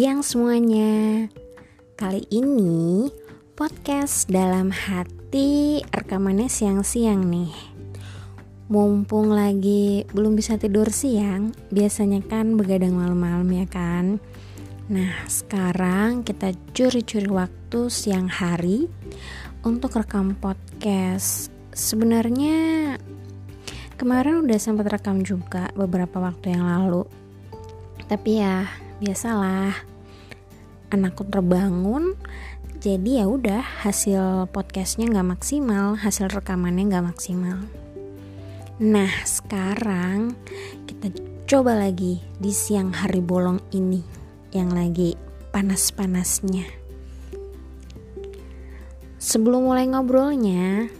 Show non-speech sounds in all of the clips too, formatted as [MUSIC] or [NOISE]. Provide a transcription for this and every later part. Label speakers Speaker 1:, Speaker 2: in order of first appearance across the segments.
Speaker 1: siang semuanya. Kali ini podcast dalam hati rekamannya siang-siang nih. Mumpung lagi belum bisa tidur siang, biasanya kan begadang malam-malam ya kan. Nah, sekarang kita curi-curi waktu siang hari untuk rekam podcast. Sebenarnya kemarin udah sempat rekam juga beberapa waktu yang lalu. Tapi ya, biasalah anakku terbangun jadi ya udah hasil podcastnya nggak maksimal hasil rekamannya nggak maksimal nah sekarang kita coba lagi di siang hari bolong ini yang lagi panas-panasnya sebelum mulai ngobrolnya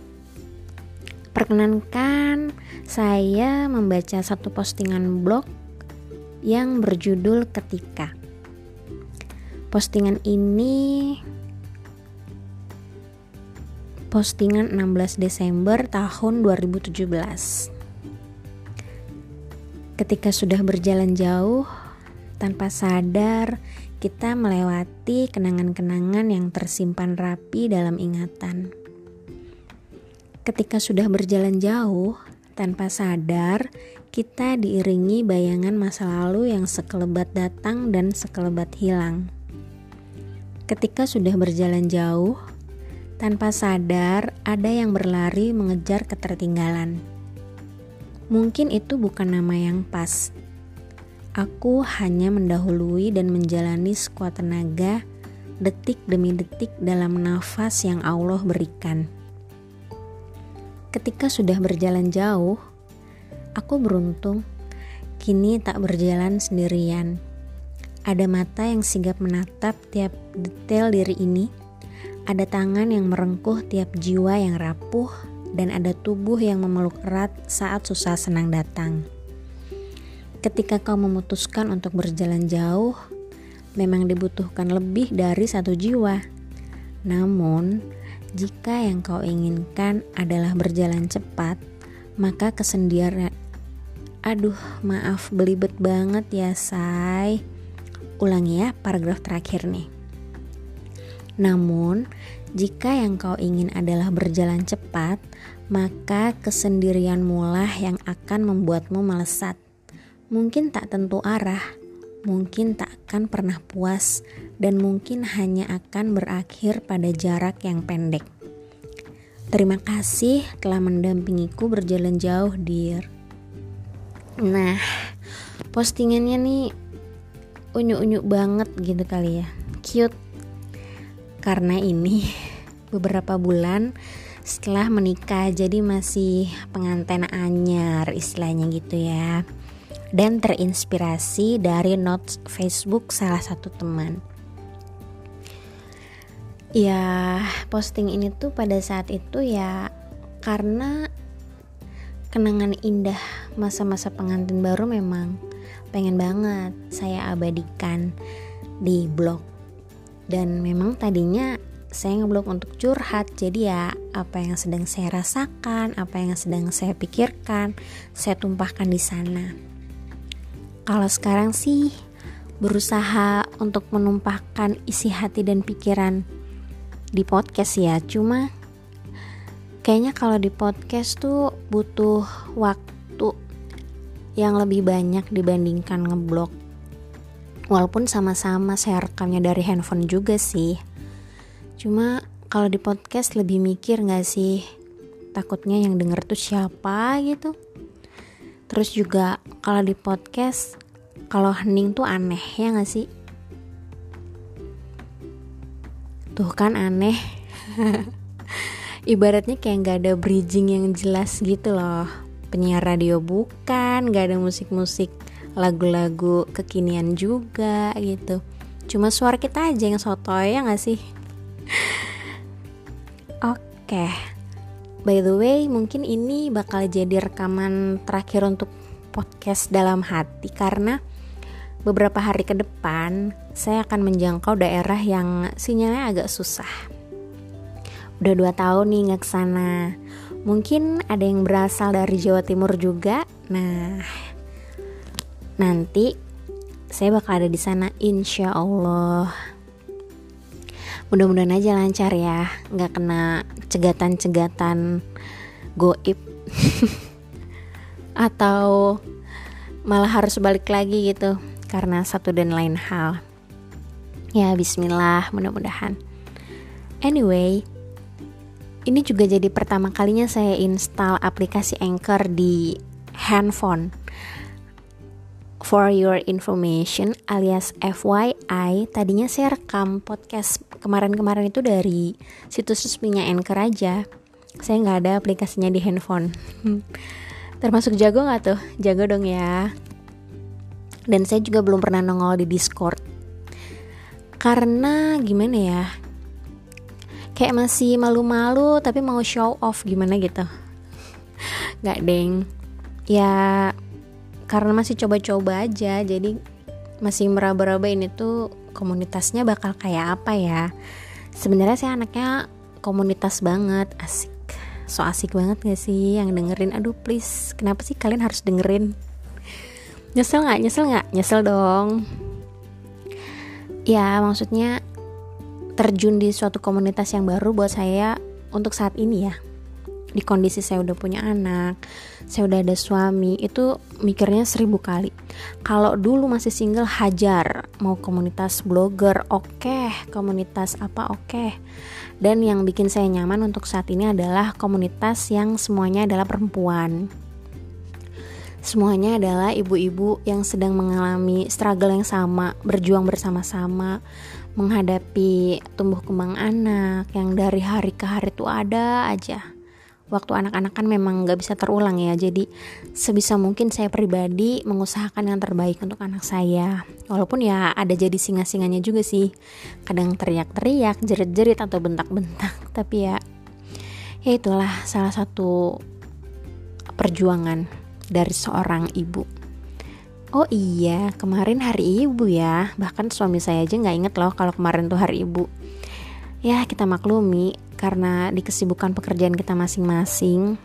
Speaker 1: perkenankan saya membaca satu postingan blog yang berjudul Ketika. Postingan ini postingan 16 Desember tahun 2017. Ketika sudah berjalan jauh, tanpa sadar kita melewati kenangan-kenangan yang tersimpan rapi dalam ingatan. Ketika sudah berjalan jauh, tanpa sadar kita diiringi bayangan masa lalu yang sekelebat datang dan sekelebat hilang. Ketika sudah berjalan jauh, tanpa sadar ada yang berlari mengejar ketertinggalan. Mungkin itu bukan nama yang pas. Aku hanya mendahului dan menjalani sekuat tenaga, detik demi detik dalam nafas yang Allah berikan. Ketika sudah berjalan jauh, Aku beruntung, kini tak berjalan sendirian. Ada mata yang sigap menatap tiap detail diri ini. Ada tangan yang merengkuh tiap jiwa yang rapuh, dan ada tubuh yang memeluk erat saat susah senang datang. Ketika kau memutuskan untuk berjalan jauh, memang dibutuhkan lebih dari satu jiwa. Namun, jika yang kau inginkan adalah berjalan cepat, maka kesendirian aduh maaf belibet banget ya say ulangi ya paragraf terakhir nih. Namun jika yang kau ingin adalah berjalan cepat maka kesendirian mulah yang akan membuatmu melesat mungkin tak tentu arah mungkin tak akan pernah puas dan mungkin hanya akan berakhir pada jarak yang pendek. Terima kasih telah mendampingiku berjalan jauh, Dir. Nah, postingannya nih unyu-unyu banget gitu kali ya. Cute. Karena ini [LAUGHS] beberapa bulan setelah menikah jadi masih pengantin anyar istilahnya gitu ya. Dan terinspirasi dari notes Facebook salah satu teman ya posting ini tuh pada saat itu ya karena kenangan indah masa-masa pengantin baru memang pengen banget saya abadikan di blog. Dan memang tadinya saya ngeblog untuk curhat jadi ya apa yang sedang saya rasakan apa yang sedang saya pikirkan saya tumpahkan di sana. Kalau sekarang sih berusaha untuk menumpahkan isi hati dan pikiran di podcast ya cuma kayaknya kalau di podcast tuh butuh waktu yang lebih banyak dibandingkan ngeblok. Walaupun sama-sama saya rekamnya dari handphone juga sih. Cuma kalau di podcast lebih mikir gak sih? Takutnya yang denger tuh siapa gitu. Terus juga kalau di podcast kalau hening tuh aneh ya gak sih? Tuh kan aneh. [LAUGHS] Ibaratnya kayak nggak ada bridging yang jelas gitu loh. Penyiar radio bukan, nggak ada musik-musik lagu-lagu kekinian juga gitu. Cuma suara kita aja yang sotoy ya gak sih? [LAUGHS] Oke. By the way, mungkin ini bakal jadi rekaman terakhir untuk podcast dalam hati karena beberapa hari ke depan saya akan menjangkau daerah yang sinyalnya agak susah. Udah dua tahun nih nggak ke sana. Mungkin ada yang berasal dari Jawa Timur juga. Nah, nanti saya bakal ada di sana insya Allah mudah-mudahan aja lancar ya nggak kena cegatan-cegatan goib [LAUGHS] atau malah harus balik lagi gitu karena satu dan lain hal ya bismillah mudah-mudahan anyway ini juga jadi pertama kalinya saya install aplikasi Anchor di handphone. For your information alias FYI tadinya saya rekam podcast kemarin-kemarin itu dari situs resminya Anchor aja. Saya nggak ada aplikasinya di handphone. [LAUGHS] Termasuk jago nggak tuh? Jago dong ya. Dan saya juga belum pernah nongol di Discord. Karena gimana ya kayak masih malu-malu tapi mau show off gimana gitu. Nggak deng. Ya karena masih coba-coba aja jadi masih meraba-raba ini tuh komunitasnya bakal kayak apa ya. Sebenarnya saya anaknya komunitas banget asik. So asik banget gak sih yang dengerin? Aduh please kenapa sih kalian harus dengerin? Nyesel nggak? Nyesel nggak? Nyesel dong. Ya maksudnya terjun di suatu komunitas yang baru buat saya untuk saat ini ya di kondisi saya udah punya anak, saya udah ada suami, itu mikirnya seribu kali. Kalau dulu masih single hajar, mau komunitas blogger oke, okay. komunitas apa oke. Okay. Dan yang bikin saya nyaman untuk saat ini adalah komunitas yang semuanya adalah perempuan. Semuanya adalah ibu-ibu yang sedang mengalami struggle yang sama, berjuang bersama-sama, menghadapi tumbuh kembang anak yang dari hari ke hari itu ada aja. Waktu anak-anak kan memang gak bisa terulang ya jadi sebisa mungkin saya pribadi mengusahakan yang terbaik untuk anak saya. Walaupun ya ada jadi singa-singanya juga sih. Kadang teriak-teriak jerit-jerit atau bentak-bentak. Tapi ya ya itulah salah satu perjuangan dari seorang ibu Oh iya, kemarin hari ibu ya. Bahkan suami saya aja nggak inget loh kalau kemarin tuh hari ibu. Ya kita maklumi, karena di kesibukan pekerjaan kita masing-masing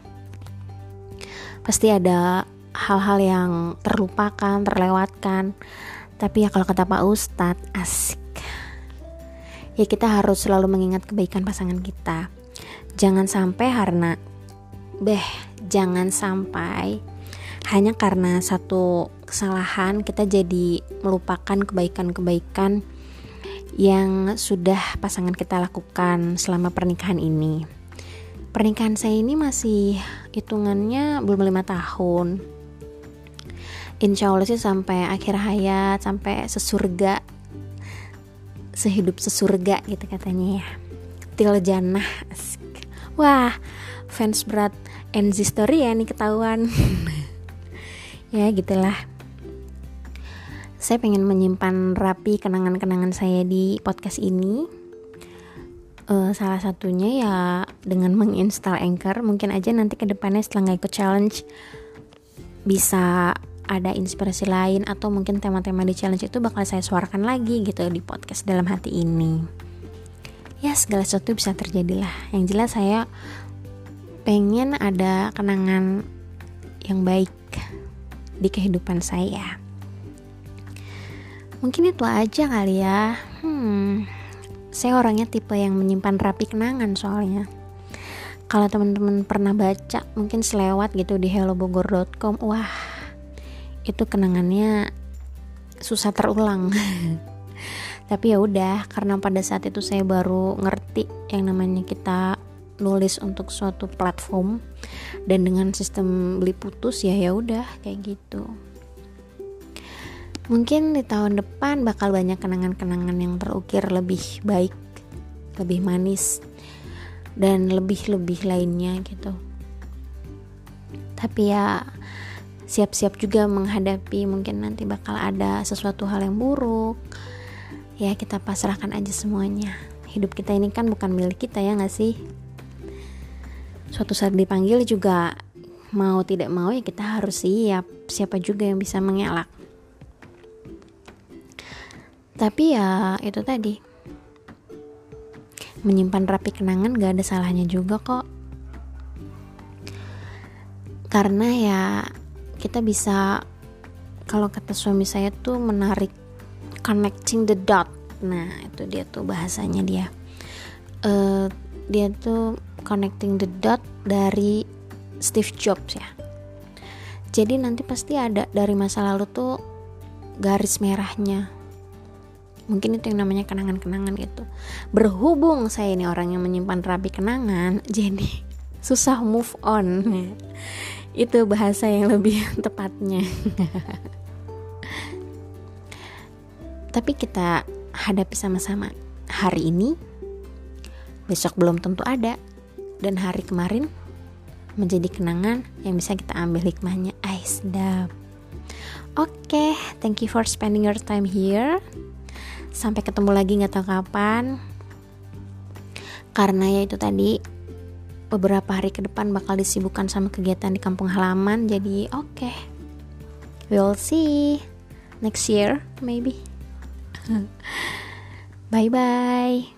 Speaker 1: pasti ada hal-hal yang terlupakan, terlewatkan. Tapi ya kalau kata Pak Ustadz, asik. Ya kita harus selalu mengingat kebaikan pasangan kita. Jangan sampai karena beh, jangan sampai hanya karena satu kesalahan kita jadi melupakan kebaikan-kebaikan yang sudah pasangan kita lakukan selama pernikahan ini. Pernikahan saya ini masih hitungannya belum lima tahun. Insya Allah sih sampai akhir hayat, sampai sesurga, sehidup sesurga gitu katanya ya. Til jannah, asik. Wah, fans berat NZ Story ya nih ketahuan. [LAUGHS] ya gitulah saya pengen menyimpan rapi kenangan-kenangan saya di podcast ini. Uh, salah satunya ya dengan menginstal Anchor. Mungkin aja nanti ke depannya setelah nggak ikut challenge bisa ada inspirasi lain atau mungkin tema-tema di challenge itu bakal saya suarakan lagi gitu di podcast dalam hati ini. Ya segala sesuatu bisa terjadi lah. Yang jelas saya pengen ada kenangan yang baik di kehidupan saya. Mungkin itu aja kali ya. Hmm saya orangnya tipe yang menyimpan rapi kenangan soalnya. Kalau teman-teman pernah baca mungkin selewat gitu di hellobogor.com wah itu kenangannya susah terulang. [LAUGHS] Tapi ya udah karena pada saat itu saya baru ngerti yang namanya kita nulis untuk suatu platform dan dengan sistem beli putus ya ya udah kayak gitu Mungkin di tahun depan bakal banyak kenangan-kenangan yang terukir lebih baik, lebih manis, dan lebih-lebih lainnya gitu. Tapi ya siap-siap juga menghadapi mungkin nanti bakal ada sesuatu hal yang buruk. Ya kita pasrahkan aja semuanya. Hidup kita ini kan bukan milik kita ya gak sih? Suatu saat dipanggil juga mau tidak mau ya kita harus siap. Siapa juga yang bisa mengelak. Tapi ya itu tadi. Menyimpan rapi kenangan gak ada salahnya juga kok. Karena ya kita bisa kalau kata suami saya tuh menarik connecting the dot. Nah itu dia tuh bahasanya dia. Uh, dia tuh connecting the dot dari Steve Jobs ya. Jadi nanti pasti ada dari masa lalu tuh garis merahnya. Mungkin itu yang namanya kenangan-kenangan gitu. Berhubung saya ini orang yang menyimpan rapi kenangan [LAUGHS] jadi susah move on. Itu bahasa yang lebih [LAUGHS] tepatnya. Tapi kita hadapi sama-sama. Hari ini besok belum tentu ada dan hari kemarin menjadi kenangan yang bisa kita ambil hikmahnya. Ay sedap. Oke okay, thank you for spending your time here. Sampai ketemu lagi nggak tahu kapan. Karena ya itu tadi beberapa hari ke depan bakal disibukkan sama kegiatan di kampung halaman. Jadi oke. Okay. we'll see. Next year maybe. [LAUGHS] Bye bye